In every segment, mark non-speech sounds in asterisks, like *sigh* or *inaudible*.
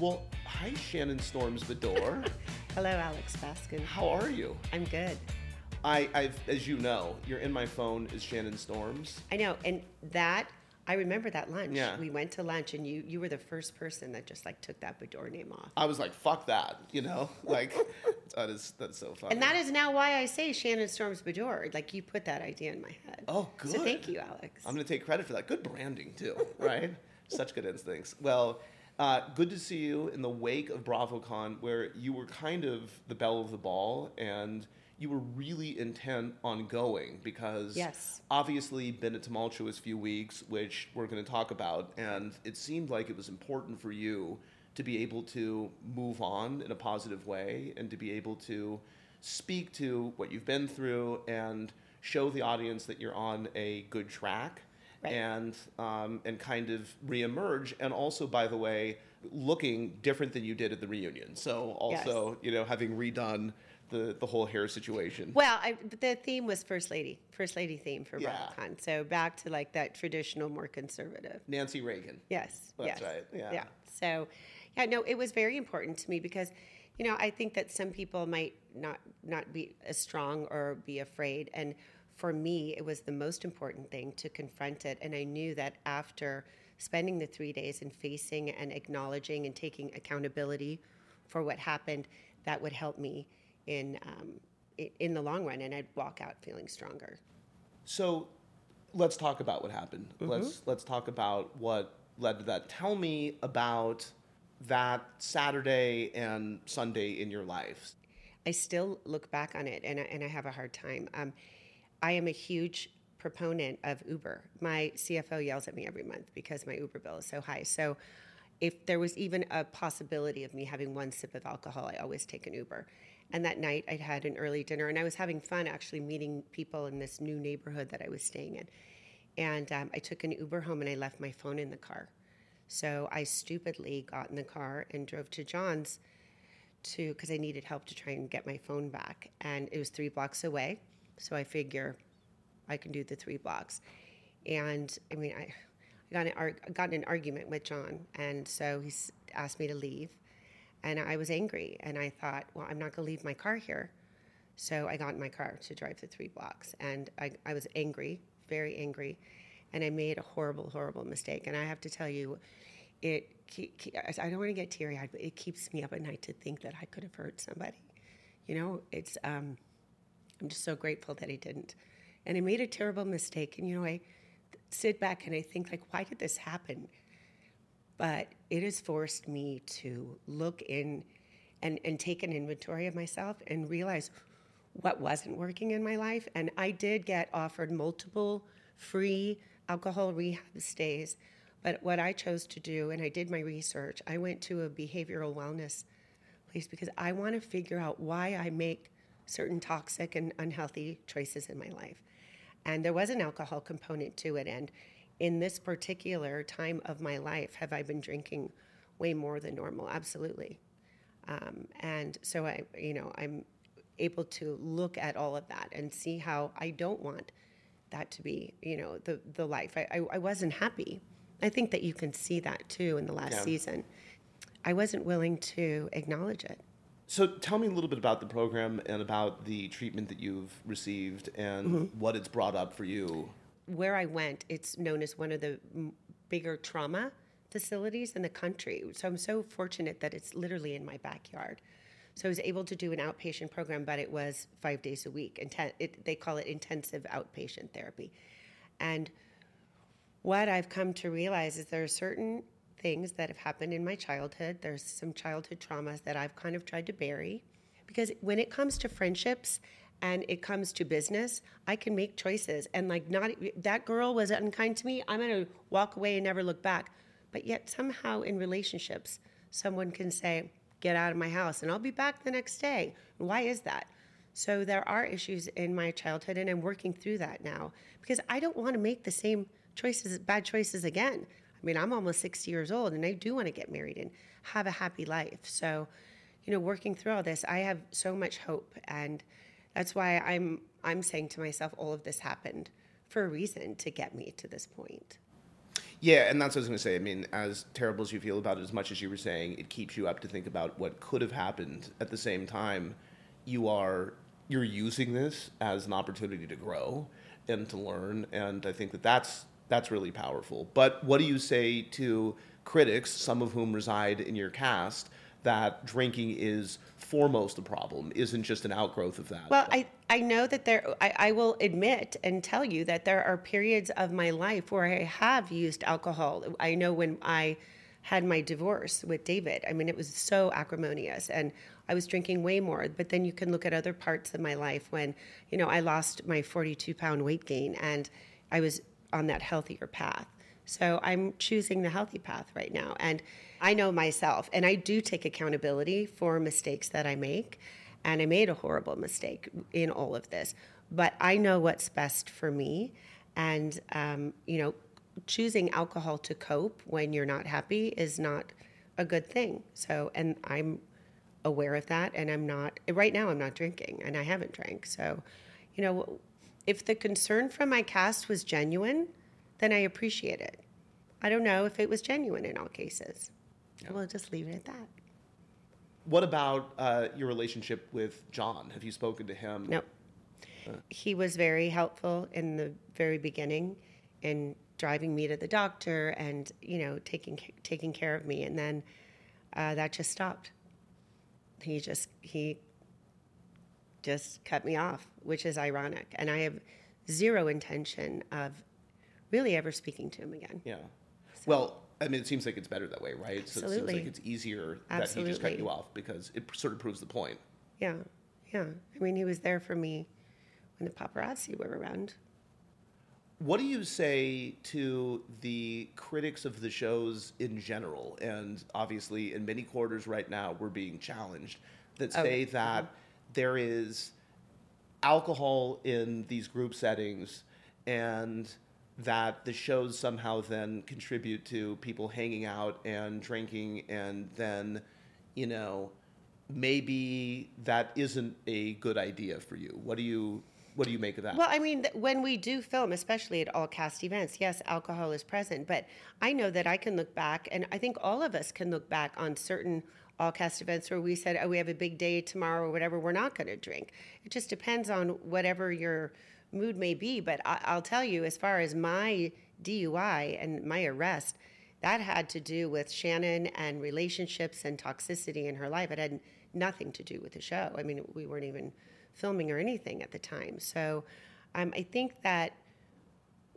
Well, hi, Shannon Storms Beador. *laughs* Hello, Alex Baskin. How are you? I'm good. I, I've, as you know, you're in my phone is Shannon Storms. I know, and that I remember that lunch. Yeah. We went to lunch, and you you were the first person that just like took that Beador name off. I was like, fuck that, you know? *laughs* Like, that is that's so funny. And that is now why I say Shannon Storms Beador. Like you put that idea in my head. Oh, good. So thank you, Alex. I'm going to take credit for that. Good branding, too, *laughs* right? Such good instincts. Well, uh, good to see you in the wake of BravoCon, where you were kind of the belle of the ball and you were really intent on going because Yes. obviously been a tumultuous few weeks, which we're going to talk about, and it seemed like it was important for you to be able to move on in a positive way and to be able to speak to what you've been through and show the audience that you're on a good track Right. and um, and kind of reemerge and also by the way looking different than you did at the reunion so also you know having redone the the whole hair situation Well, I, the theme was First Lady, First Lady theme for Yeah. BravoCon. So back to like that traditional, more conservative. Nancy Reagan Yes. That's yes. right, yeah. Yeah. So, yeah, no, it was very important to me because, you know, I think that some people might not not be as strong or be afraid, and for me, it was the most important thing to confront it. And I knew that after spending the three days and facing and acknowledging and taking accountability for what happened, that would help me in um, in the long run, and I'd walk out feeling stronger. So let's talk about what happened. Mm-hmm. Let's let's talk about what led to that. Tell me about that Saturday and Sunday in your life. I still look back on it and I, and I have a hard time. Um, I am a huge proponent of Uber. My CFO yells at me every month because my Uber bill is so high. So if there was even a possibility of me having one sip of alcohol, I always take an Uber. And that night I'd had an early dinner and I was having fun actually meeting people in this new neighborhood that I was staying in. And um, I took an Uber home and I left my phone in the car. So I stupidly got in the car and drove to John's to because I needed help to try and get my phone back, and it was three blocks away. So I figure I can do the three blocks. And I mean, I, I got an arg- got an argument with John, and so he asked me to leave, and I was angry, and I thought, well, I'm not going to leave my car here. So I got in my car to drive the three blocks, and I, I was angry, very angry, and I made a horrible, horrible mistake. And I have to tell you, it I don't want to get teary eyed, but it keeps me up at night to think that I could have hurt somebody. You know, it's um, I'm just so grateful that I didn't. And I made a terrible mistake, and you know, I sit back and I think like, why did this happen? but it has forced me to look in and, and take an inventory of myself and realize what wasn't working in my life. And I did get offered multiple free alcohol rehab stays. But what I chose to do, and I did my research, I went to a behavioral wellness place because I want to figure out why I make certain toxic and unhealthy choices in my life. And there was an alcohol component to it. And in this particular time of my life, have I been drinking way more than normal? Absolutely. Um, and so I, you know, I'm able to look at all of that and see how I don't want that to be, you know, the the life. I, I, I wasn't happy. I think that you can see that too in the last Yeah. season. I wasn't willing to acknowledge it. So tell me a little bit about the program and about the treatment that you've received and mm-hmm. what it's brought up for you. where I went, it's known as one of the bigger trauma facilities in the country. So I'm so fortunate that it's literally in my backyard. So I was able to do an outpatient program, but it was five days a week. Inten- it, they call it intensive outpatient therapy. And what I've come to realize is there are certain things that have happened in my childhood. There's some childhood traumas that I've kind of tried to bury. Because when it comes to friendships and it comes to business, I can make choices. And like, not that girl was unkind to me, I'm gonna walk away and never look back. But yet, somehow in relationships, someone can say, Get out of my house, and I'll be back the next day. Why is that? So there are issues in my childhood, and I'm working through that now because I don't want to make the same choices, bad choices again. I mean, I'm almost 60 years old, and I do want to get married and have a happy life. So, you know, working through all this, I have so much hope, and that's why I'm I'm saying to myself, all of this happened for a reason to get me to this point. Yeah, and that's what I was going to say. I mean, as terrible as you feel about it, as much as you were saying, it keeps you up to think about what could have happened. At the same time, you are you're using this as an opportunity to grow and to learn, and I think that that's that's really powerful. But what do you say to critics, some of whom reside in your cast, that drinking is foremost a problem, isn't just an outgrowth of that? Well, I, I know that there, I, I will admit and tell you that there are periods of my life where I have used alcohol. I know when I had my divorce with David, I mean, it was so acrimonious and I was drinking way more. But then you can look at other parts of my life when, you know, I lost my 42 pound weight gain and I was on that healthier path. So I'm choosing the healthy path right now. And I know myself, and I do take accountability for mistakes that I make. And I made a horrible mistake in all of this. But I know what's best for me. And, um, you know, choosing alcohol to cope when you're not happy is not a good thing. So, and I'm aware of that. And I'm not, right now, I'm not drinking and I haven't drank. So, you know, if the concern from my cast was genuine, then I appreciate it. I don't know if it was genuine in all cases. Yeah. We'll just leave it at that. What about uh, your relationship with John? Have you spoken to him? No. Uh. He was very helpful in the very beginning in driving me to the doctor and you know taking taking care of me, and then uh, that just stopped. He just he just cut me off, which is ironic, and I have zero intention of really ever speaking to him again. Yeah. So. Well, I mean, it seems like it's better that way, right? So Absolutely. it seems like it's easier that he just cut you off because it sort of proves the point. Yeah, yeah. I mean, he was there for me when the paparazzi were around. What do you say to the critics of the shows in general? And obviously, in many quarters right now, we're being challenged that oh, say oh. that uh-huh. There is alcohol in these group settings and that the shows somehow then contribute to people hanging out and drinking and then you know maybe that isn't a good idea for you. What do you what do you make of that? Well i mean when we do film especially at all cast events yes alcohol is present but i know that i can look back and i think all of us can look back on certain all cast events where we said oh we have a big day tomorrow or whatever we're not going to drink it just depends on whatever your mood may be. But I, will tell you, as far as my DUI and my arrest, that had to do with Shannon and relationships and toxicity in her life. It had nothing to do with the show. I mean, we weren't even filming or anything at the time. So um, I think that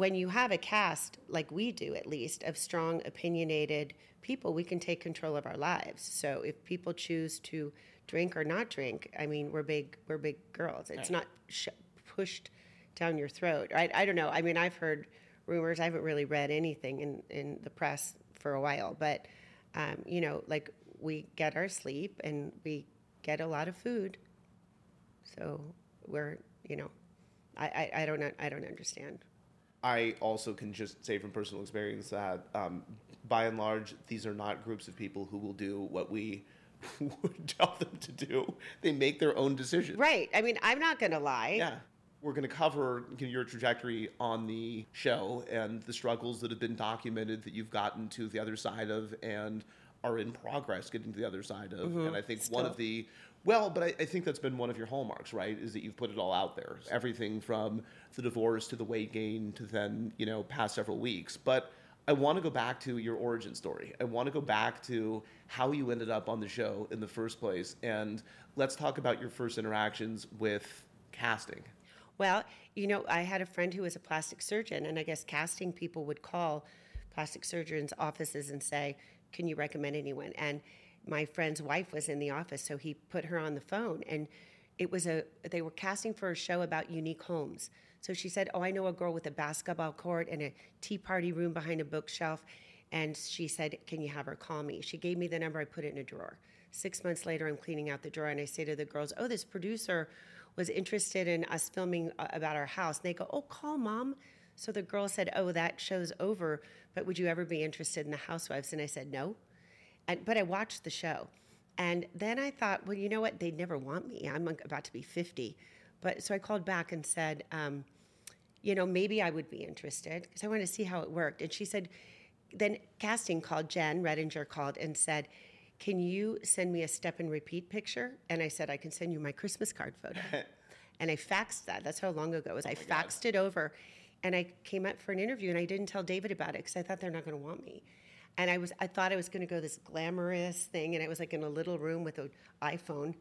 when you have a cast, like we do at least, of strong, opinionated people, we can take control of our lives. So if people choose to drink or not drink, I mean, we're big, we're big girls. It's right. not sh- pushed down your throat. I, I don't know. I mean, I've heard rumors. I haven't really read anything in, in the press for a while, but um, you know, like we get our sleep and we get a lot of food. So we're, you know, I, I, I don't I don't understand. I also can just say from personal experience that um, by and large, these are not groups of people who will do what we *laughs* would tell them to do. They make their own decisions. Right. I mean, I'm not going to lie. Yeah we're going to cover your trajectory on the show and the struggles that have been documented that you've gotten to the other side of and are in progress getting to the other side of. Mm-hmm. And I think Still. one of the well, but I, I, think that's been one of your hallmarks, right? Is that you've put it all out there. Everything from the divorce to the weight gain to then, you know, past several weeks. But I want to go back to your origin story. I want to go back to how you ended up on the show in the first place. And let's talk about your first interactions with casting. Well, you know, I had a friend who was a plastic surgeon, and I guess casting people would call plastic surgeons' offices and say, Can you recommend anyone? And my friend's wife was in the office, so he put her on the phone, and it was a they were casting for a show about unique homes. So she said, "Oh, I know a girl with a basketball court and a tea party room behind a bookshelf." And she said, "Can you have her call me?" She gave me the number. I put it in a drawer. Six months later, I'm cleaning out the drawer, and I say to the girls, "Oh, this producer was interested in us filming uh, about our house. And they go, Oh, call mom. So the girl said, Oh, that show's over, but would you ever be interested in the housewives? And I said, No. And, but I watched the show. And then I thought, well, you know what? They'd never want me. I'm about to be 50. But so I called back and said, um, you know, maybe I would be interested because I wanted to see how it worked. And she said, then casting called, Jen Redinger called and said, Can you send me a step and repeat picture? And I said, I can send you my Christmas card photo. *laughs* and I faxed that. That's how long ago it was. I faxed it over. And I came up for an interview and I didn't tell David about it because I thought they're not going to want me. And I was I thought I was going to go this glamorous thing and I was like in a little room with an iPhone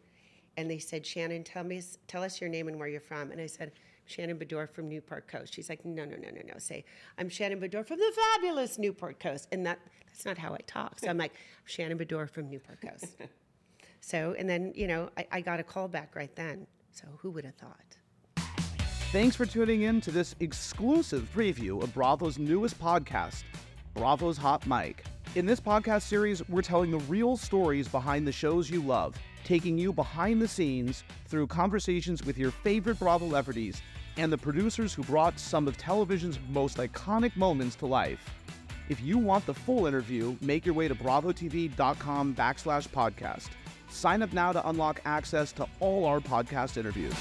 and they said, "Shannon, tell me tell us your name and where you're from." And I said, Shannon Beador from Newport Coast. She's like, no, no, no, no, no. Say, I'm Shannon Beador from the fabulous Newport Coast. And that that's not how I talk. So I'm like, *laughs* Shannon Beador from Newport Coast. *laughs* so, and then, you know, I, I got a call back right then. So who would have thought? Thanks for tuning in to this exclusive preview of Bravo's newest podcast, Bravo's Hot Mic. In this podcast series, we're telling the real stories behind the shows you love, taking you behind the scenes through conversations with your favorite Bravo celebrities and the producers who brought some of television's most iconic moments to life. If you want the full interview, make your way to bravotv.com backslash podcast. Sign up now to unlock access to all our podcast interviews.